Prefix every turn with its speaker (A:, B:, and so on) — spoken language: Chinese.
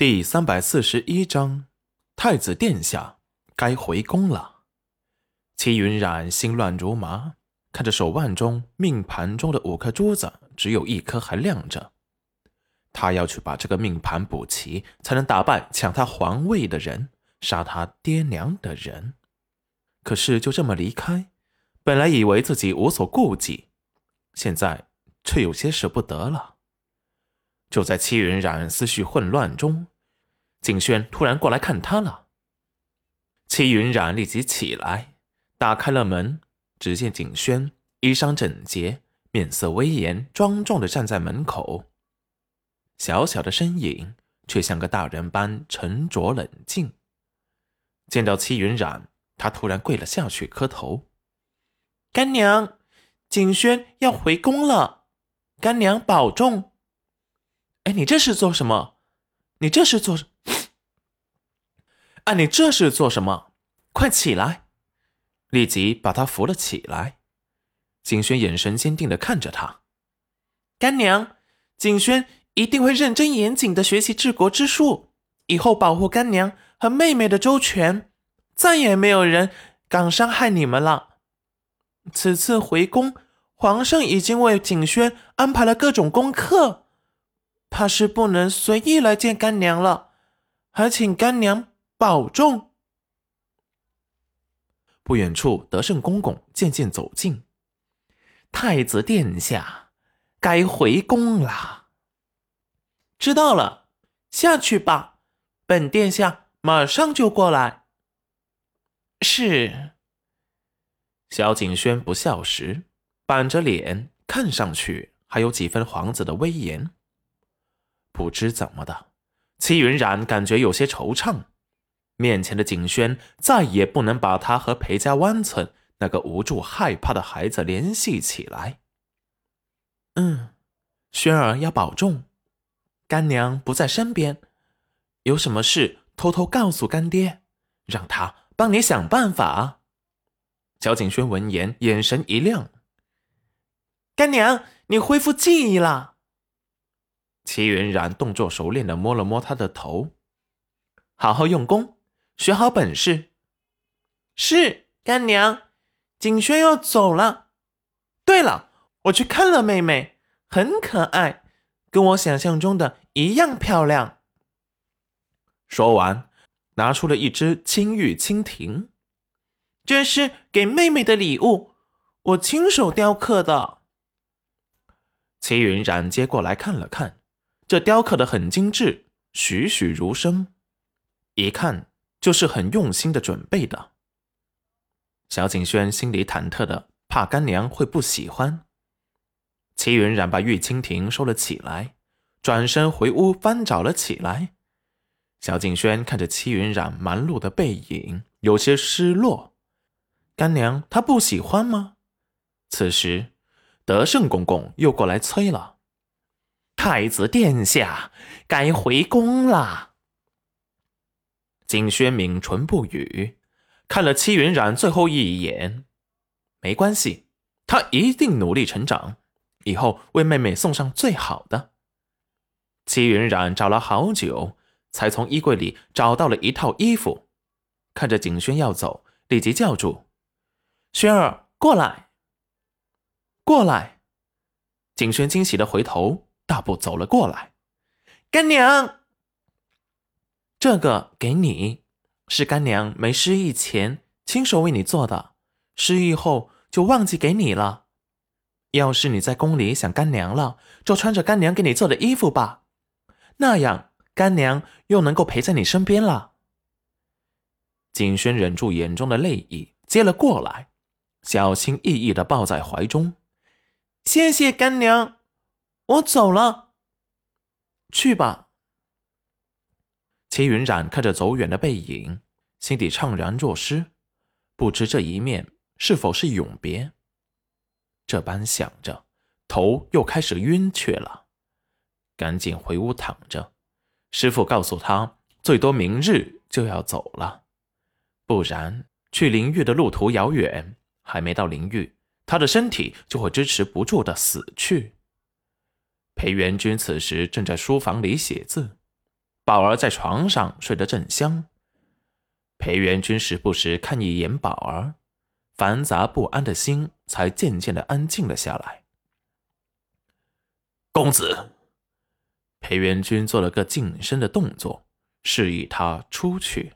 A: 第三百四十一章，太子殿下该回宫了。戚云染心乱如麻，看着手腕中命盘中的五颗珠子，只有一颗还亮着。他要去把这个命盘补齐，才能打败抢他皇位的人，杀他爹娘的人。可是就这么离开，本来以为自己无所顾忌，现在却有些舍不得了。就在戚云染思绪混乱中，景轩突然过来看他了。戚云染立即起来，打开了门，只见景轩衣裳整洁，面色威严庄重的站在门口，小小的身影却像个大人般沉着冷静。见到戚云染，他突然跪了下去，磕头：“
B: 干娘，景轩要回宫了，干娘保重。”哎，你这是做什么？你这是做……啊，你这是做什么？快起来！
A: 立即把他扶了起来。景轩眼神坚定的看着他。
B: 干娘，景轩一定会认真严谨的学习治国之术，以后保护干娘和妹妹的周全，再也没有人敢伤害你们了。此次回宫，皇上已经为景轩安排了各种功课。怕是不能随意来见干娘了，还请干娘保重。
A: 不远处，德胜公公渐渐走近。
B: 太子殿下，该回宫了。知道了，下去吧。本殿下马上就过来。
A: 是。萧景轩不笑时，板着脸，看上去还有几分皇子的威严。不知怎么的，戚云染感觉有些惆怅。面前的景轩再也不能把他和裴家湾村那个无助害怕的孩子联系起来。
B: 嗯，轩儿要保重，干娘不在身边，有什么事偷偷告诉干爹，让他帮你想办法。
A: 萧景轩闻言，眼神一亮：“
B: 干娘，你恢复记忆了。”
A: 齐云然动作熟练的摸了摸他的头，
B: 好好用功，学好本事。是干娘，景轩要走了。对了，我去看了妹妹，很可爱，跟我想象中的一样漂亮。
A: 说完，拿出了一只青玉蜻蜓，
B: 这是给妹妹的礼物，我亲手雕刻的。
A: 齐云染接过来看了看。这雕刻的很精致，栩栩如生，一看就是很用心的准备的。小景轩心里忐忑的，怕干娘会不喜欢。齐云染把玉蜻蜓收了起来，转身回屋翻找了起来。小景轩看着齐云染忙碌的背影，有些失落。干娘她不喜欢吗？此时，德胜公公又过来催了。
B: 太子殿下该回宫了。
A: 景轩抿唇不语，看了戚云染最后一眼。没关系，他一定努力成长，以后为妹妹送上最好的。戚云染找了好久，才从衣柜里找到了一套衣服。看着景轩要走，立即叫住：“
B: 轩儿，过来，过来！”
A: 景轩惊喜的回头。大步走了过来，
B: 干娘，这个给你，是干娘没失忆前亲手为你做的，失忆后就忘记给你了。要是你在宫里想干娘了，就穿着干娘给你做的衣服吧，那样干娘又能够陪在你身边了。
A: 景轩忍住眼中的泪意，接了过来，小心翼翼的抱在怀中。
B: 谢谢干娘。我走了，去吧。
A: 齐云染看着走远的背影，心底怅然若失，不知这一面是否是永别。这般想着，头又开始晕厥了，赶紧回屋躺着。师傅告诉他，最多明日就要走了，不然去灵域的路途遥远，还没到灵域，他的身体就会支持不住的死去。裴元君此时正在书房里写字，宝儿在床上睡得正香。裴元君时不时看一眼宝儿，繁杂不安的心才渐渐的安静了下来。公子，裴元君做了个近身的动作，示意他出去。